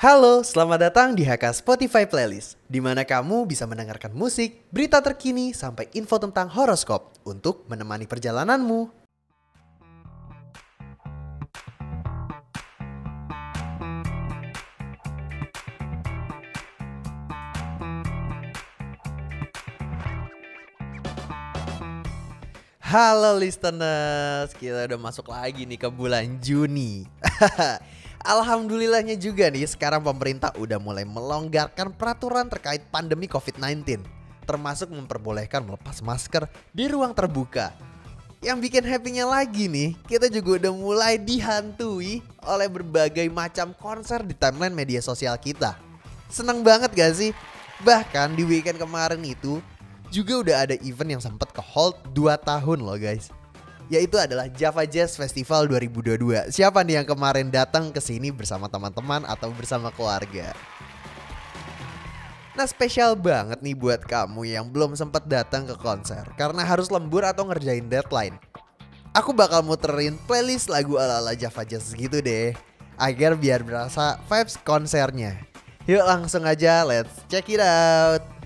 Halo, selamat datang di HK Spotify Playlist, di mana kamu bisa mendengarkan musik, berita terkini, sampai info tentang horoskop untuk menemani perjalananmu. Halo listeners, kita udah masuk lagi nih ke bulan Juni. Alhamdulillahnya juga nih sekarang pemerintah udah mulai melonggarkan peraturan terkait pandemi COVID-19 Termasuk memperbolehkan melepas masker di ruang terbuka. Yang bikin happy-nya lagi nih kita juga udah mulai dihantui oleh berbagai macam konser di timeline media sosial kita. Seneng banget gak sih? Bahkan di weekend kemarin itu juga udah ada event yang sempat ke hold 2 tahun loh guys yaitu adalah Java Jazz Festival 2022. Siapa nih yang kemarin datang ke sini bersama teman-teman atau bersama keluarga? Nah spesial banget nih buat kamu yang belum sempat datang ke konser karena harus lembur atau ngerjain deadline. Aku bakal muterin playlist lagu ala-ala Java Jazz gitu deh agar biar berasa vibes konsernya. Yuk langsung aja let's check it out.